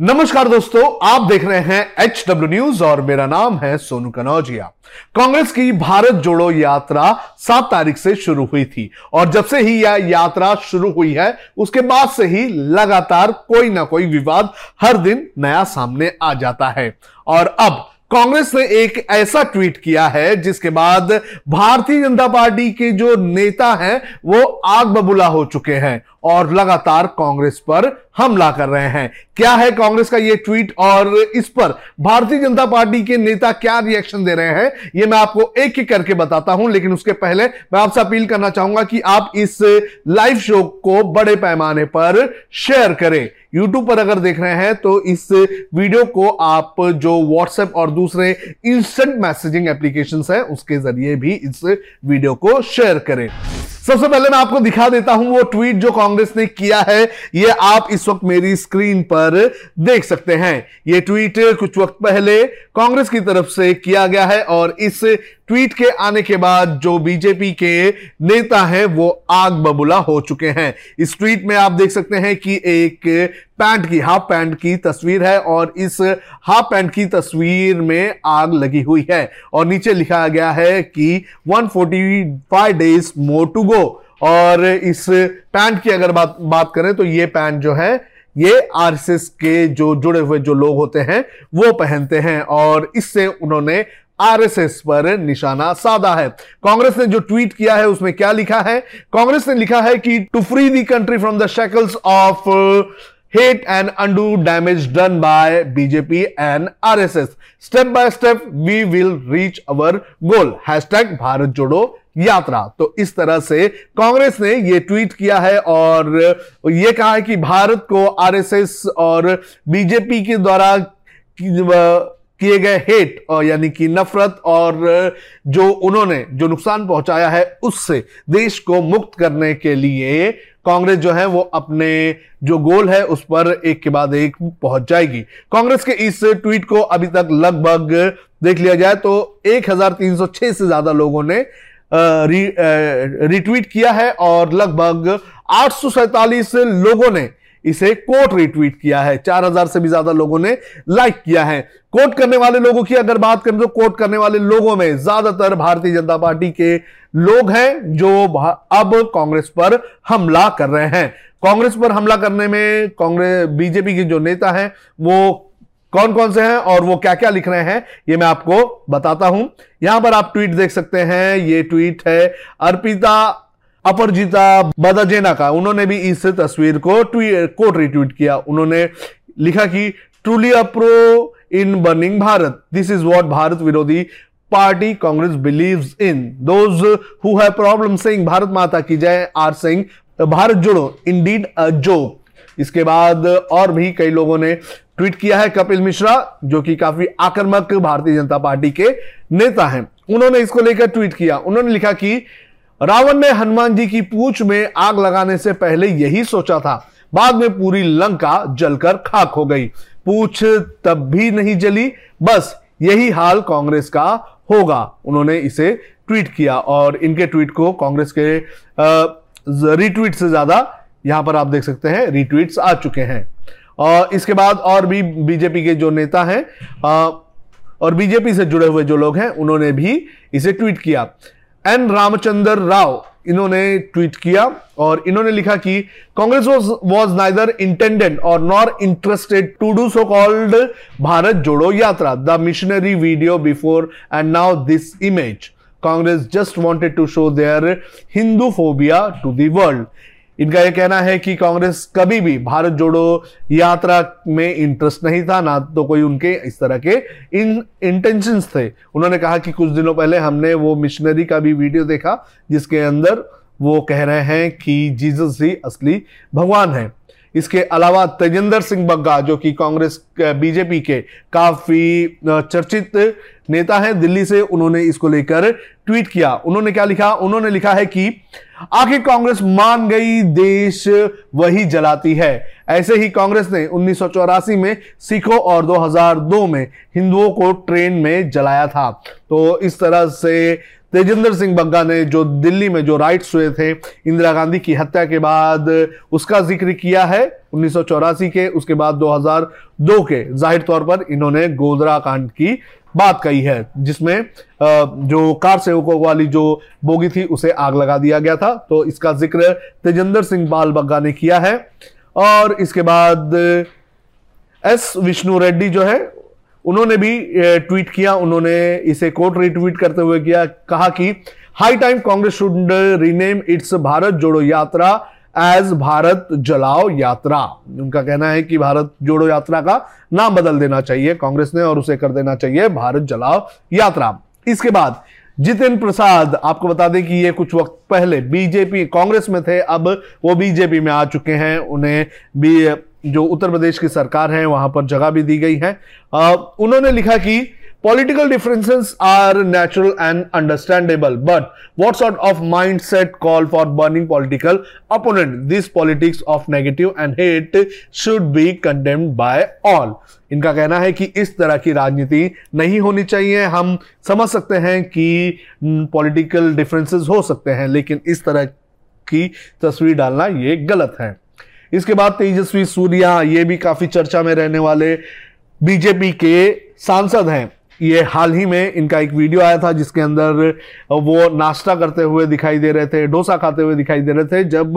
नमस्कार दोस्तों, आप देख रहे हैं एच डब्ल्यू न्यूज़ और मेरा नाम है सोनू कनौजिया। कांग्रेस की भारत जोड़ो यात्रा सात तारीख से शुरू हुई थी और जब से ही यह यात्रा शुरू हुई है, उसके बाद से ही लगातार कोई ना कोई विवाद हर दिन नया सामने आ जाता है। और अब कांग्रेस ने एक ऐसा ट्वीट किया है, जिसके बाद भारतीय जनता पार्टी के जो नेता हैं, वो आग बबूला हो चुके हैं और लगातार कांग्रेस पर हमला कर रहे हैं। क्या है कांग्रेस का ये ट्वीट? और इस पर भारतीय जनता पार्टी के नेता क्या रिएक्शन दे रहे हैं? ये मैं आपको एक एक करके बताता हूँ, लेकिन उसके पहले मैं आपसे अपील करना चाहूँगा कि आप इस लाइव शो को बड़े पैमाने पर शेयर करें। यूट्यूब पर अगर देख रहे हैं तो इस वीडियो को आप जो व्हाट्सएप और दूसरे इंस्टेंट मैसेजिंग एप्लीकेशन है, उसके ज़रिए भी इस वीडियो को शेयर करें। सबसे पहले मैं आपको दिखा देता हूँ वो ट्वीट जो कांग्रेस ने किया है। ये आप इस वक्त मेरी स्क्रीन पर देख सकते हैं। ये ट्वीट कुछ वक्त पहले कांग्रेस की तरफ़ से किया गया है और इस ट्वीट के आने के बाद जो बीजेपी के नेता हैं, वो आग बबूला हो चुके हैं। इस ट्वीट में आप देख सकते हैं कि एक पैंट की, हाफ़ पैंट की तस्वीर है और इस हाफ़ पैंट की तस्वीर में आग लगी हुई है। और नीचे लिखा गया है कि 145 डेज़ मोर टू गो। और इस पैंट की अगर बात बात करें तो ये पैंट जो है, ये आरएसएस के जो जुड़े हुए जो लोग होते हैं, वो पहनते हैं और इससे उन्होंने आरएसएस पर निशाना साधा है कांग्रेस ने जो ट्वीट किया है, उसमें क्या लिखा है कांग्रेस ने लिखा है कि to free the country from the shackles of hate and undo damage done by BJP and RSS. Step by step, we will reach our goal. Hashtag Bharat Jodo Yatra. तो इस तरह से कांग्रेस ने ये ट्वीट किया है और ये कहा है कि भारत को आरएसएस और बीजेपी के द्वारा किए गए हेट और यानी कि नफरत और जो उन्होंने, जो नुकसान पहुँचाया है, उससे देश को मुक्त करने के लिए कांग्रेस जो है, वो अपने जो गोल है, उस पर एक के बाद एक पहुँच जाएगी। कांग्रेस के इस ट्वीट को अभी तक लगभग देख लिया जाए तो 1306 से ज़्यादा लोगों ने रिट्वीट किया है और लगभग आठ लोगों ने इसे कोट रिट्वीट किया है। 4000 से भी ज़्यादा लोगों ने लाइक किया है। कोट करने वाले लोगों की अगर बात करें तो कोट करने वाले लोगों में ज़्यादातर भारतीय जनता पार्टी के लोग हैं जो अब कांग्रेस पर हमला कर रहे हैं। कांग्रेस पर हमला करने में कांग्रेस बीजेपी के जो नेता हैं, वो कौन कौन से हैं और वो क्या क्या लिख रहे हैं, ये मैं आपको बताता हूँ। यहाँ पर आप ट्वीट देख सकते हैं, ये ट्वीट है अर्पिता, अपरजिता, बदाजेना का। उन्होंने भी इस तस्वीर को ट्वीट कोट रिट्वीट किया। उन्होंने लिखा कि truly अप्रो in burning Bharat this is what Bharat विरोधी party Congress believes in those who Bharat Mata ki Jai are Singh Bharat Jodo indeed a joke इसके बाद और भी कई लोगों ने ट्वीट किया है कपिल मिश्रा, जो कि काफ़ी आक्रामक भारतीय जनता पार्टी के नेता हैं। उन्होंने इसको लेकर ट्वीट किया। उन्होंने लिखा कि रावण ने हनुमान जी की पूछ में आग लगाने से पहले यही सोचा था। बाद में पूरी लंका जलकर खाक हो गई। पूछ तब भी नहीं जली, बस यही हाल कांग्रेस का होगा। उन्होंने इसे ट्वीट किया और इनके ट्वीट को कांग्रेस के रिट्वीट से ज़्यादा यहाँ पर आप देख सकते हैं रिट्वीट्स आ चुके हैं। और इसके बाद और भी बीजेपी के जो नेता हैं और बीजेपी से जुड़े हुए जो लोग हैं, उन्होंने भी इसे ट्वीट किया। एन रामचंद्र राव, इन्होंने ट्वीट किया और इन्होंने लिखा कि कांग्रेस वॉज़ नाइदर इंटेंडेड और nor interested to do so called Bharat Jodo Yatra the missionary video before and now this image Congress just wanted to show their Hindu phobia to the world इनका यह कहना है कि कांग्रेस कभी भी भारत जोड़ो यात्रा में इंटरेस्ट नहीं था, ना तो कोई उनके इस तरह के इन इंटेंशंस थे। उन्होंने कहा कि कुछ दिनों पहले हमने वो मिशनरी का भी वीडियो देखा, जिसके अंदर वो कह रहे हैं कि जीसस ही असली भगवान है। इसके अलावा तेजेंद्र सिंह बग्गा, जो कि कांग्रेस बीजेपी के काफ़ी चर्चित नेता हैं, दिल्ली से उन्होंने इसको लेकर ट्वीट किया। उन्होंने क्या लिखा? उन्होंने लिखा है कि, आखिर कांग्रेस मान गई, देश वही जलाती है। ऐसे ही कांग्रेस ने उन्नीस सौ चौरासी में सिखों और 2002 में हिंदुओं को ट्रेन में जलाया था। तो इस तरह से तेजेंद्र सिंह बग्गा ने जो दिल्ली में जो राइट्स हुए थे, इंदिरा गांधी की हत्या के बाद उसका ज़िक्र किया है उन्नीस सौ चौरासी के, उसके बाद 2002 के। ज़ाहिर तौर पर इन्होंने गोदरा कांड की बात कही है, जिसमें जो कार सेवकों वाली जो बोगी थी, उसे आग लगा दिया गया था। तो इसका ज़िक्र तेजेंद्र सिंह बाल बग्गा ने किया है। और इसके बाद एस विष्णु रेड्डी जो है उन्होंने भी ट्वीट किया, उन्होंने इसे कोट रिट्वीट करते हुए किया, कहा कि high time Congress should rename its Bharat Jodo Yatra as Bharat जलाओ यात्रा उनका कहना है कि भारत जोड़ो यात्रा का नाम बदल देना चाहिए कांग्रेस ने और उसे कर देना चाहिए भारत जलाओ यात्रा इसके बाद, जितेंद्र प्रसाद, आपको बता दें कि ये कुछ वक्त पहले बीजेपी कांग्रेस में थे, अब वो बीजेपी में आ चुके हैं। उन्हें भी जो उत्तर प्रदेश की सरकार है, वहाँ पर जगह भी दी गई है। उन्होंने लिखा कि political differences are natural and understandable but what sort of mindset call for burning political opponent this politics of negative and hate should be condemn by all इनका कहना है कि इस तरह की राजनीति नहीं होनी चाहिए। हम समझ सकते हैं कि पॉलिटिकल डिफरेंसेस हो सकते हैं, लेकिन इस तरह की तस्वीर डालना ये गलत है। इसके बाद तेजस्वी सूर्या, ये भी काफ़ी चर्चा में रहने वाले बीजेपी के सांसद हैं। ये हाल ही में इनका एक वीडियो आया था जिसके अंदर वो नाश्ता करते हुए दिखाई दे रहे थे, डोसा खाते हुए दिखाई दे रहे थे, जब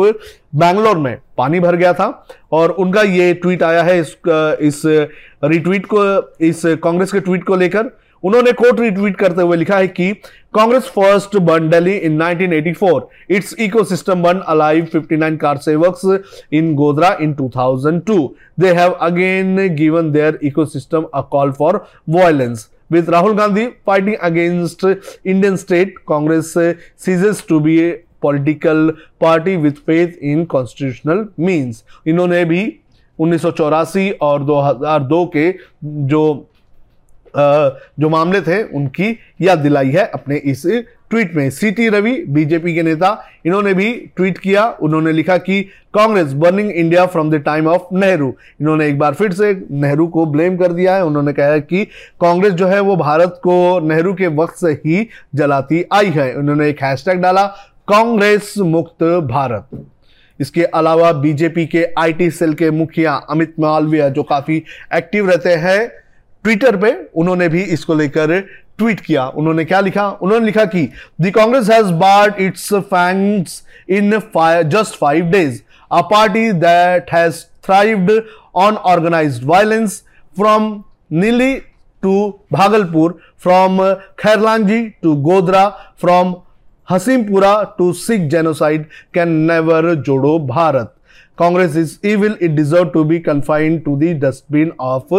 बैंगलोर में पानी भर गया था। और उनका ये ट्वीट आया है इस इस रिट्वीट को, इस कांग्रेस के ट्वीट को लेकर। उन्होंने कोट रिट्वीट करते हुए लिखा है कि Congress first burn Delhi in 1984 its ecosystem burn alive 59 kar sevaks in Godhra in 2002 they have again given their ecosystem a call for violence with Rahul Gandhi fighting against Indian state, Congress ceases to be a political party with faith in constitutional means. इन्होंने भी उन्नीस सौ चौरासी और 2002 के जो जो मामले थे, उनकी याद दिलाई है अपने इस ट्वीट में। सीटी रवि, बीजेपी के नेता, इन्होंने भी ट्वीट किया। उन्होंने लिखा कि Congress burning India from the time of Nehru. इन्होंने एक बार फिर से नेहरू को ब्लेम कर दिया है। उन्होंने कहा कि कांग्रेस जो है, वो भारत को नेहरू के वक्त से ही जलाती आई है। उन्होंने एक हैशटैग डाला, कांग्रेस मुक्त भारत। इसके अलावा बीजेपी के आईटी सेल के मुखिया अमित मालविया, जो काफ़ी एक्टिव रहते हैं ट्विटर पे उन्होंने भी इसको लेकर ट्वीट किया। उन्होंने क्या लिखा? उन्होंने लिखा कि the Congress has bared its fangs in just five days a party that has thrived on organised violence from Nellie to Bhagalpur from Khairlanji to Godhra from Hashimpura to Sikh genocide can never Jodo Bharat Congress is evil it deserve to be confined to the dustbin of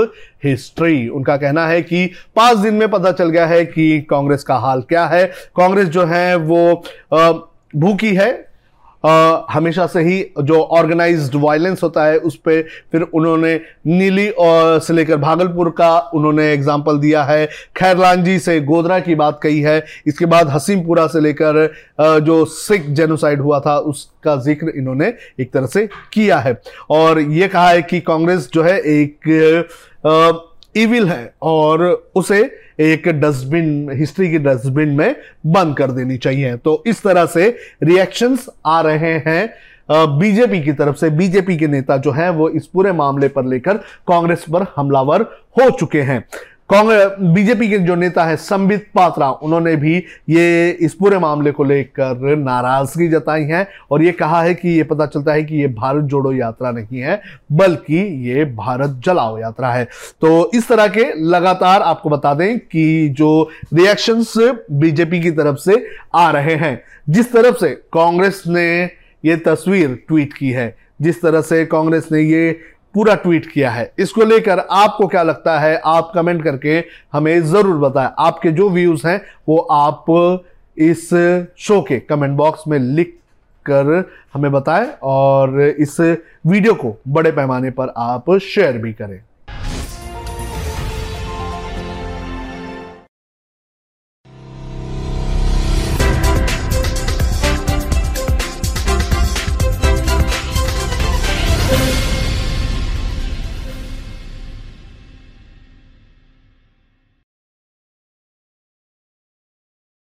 history उनका कहना है कि पाँच दिन में पता चल गया है कि कांग्रेस का हाल क्या है। कांग्रेस जो है वो भूखी है हमेशा से ही जो ऑर्गेनाइज्ड वायलेंस होता है, उस पर फिर उन्होंने नीली और से लेकर भागलपुर का उन्होंने एग्ज़ाम्पल दिया है। खैरलांजी से गोदरा की बात कही है। इसके बाद हसीमपुरा से लेकर जो सिख जेनोसाइड हुआ था, उसका ज़िक्र इन्होंने एक तरह से किया है। और ये कहा है कि कांग्रेस जो है एक इविल है और उसे एक डस्टबिन हिस्ट्री की डस्टबिन में बंद कर देनी चाहिए। तो इस तरह से रिएक्शंस आ रहे हैं बीजेपी की तरफ़ से। बीजेपी के नेता जो हैं, वो इस पूरे मामले पर लेकर कांग्रेस पर हमलावर हो चुके हैं। कांग्रेस बीजेपी के जो नेता है, संबित पात्रा, उन्होंने भी ये इस पूरे मामले को लेकर नाराज़गी जताई है और ये कहा है कि ये पता चलता है कि ये भारत जोड़ो यात्रा नहीं है, बल्कि ये भारत जलाओ यात्रा है। तो इस तरह के लगातार आपको बता दें कि जो रिएक्शंस बीजेपी की तरफ़ से आ रहे हैं, जिस तरफ़ से कांग्रेस ने ये तस्वीर ट्वीट की है, जिस तरह से कांग्रेस ने ये पूरा ट्वीट किया है। इसको लेकर आपको क्या लगता है? आप कमेंट करके हमें ज़रूर बताएँ। आपके जो व्यूज़ हैं, वो आप इस शो के कमेंट बॉक्स में लिख कर हमें बताएँ और इस वीडियो को बड़े पैमाने पर आप शेयर भी करें।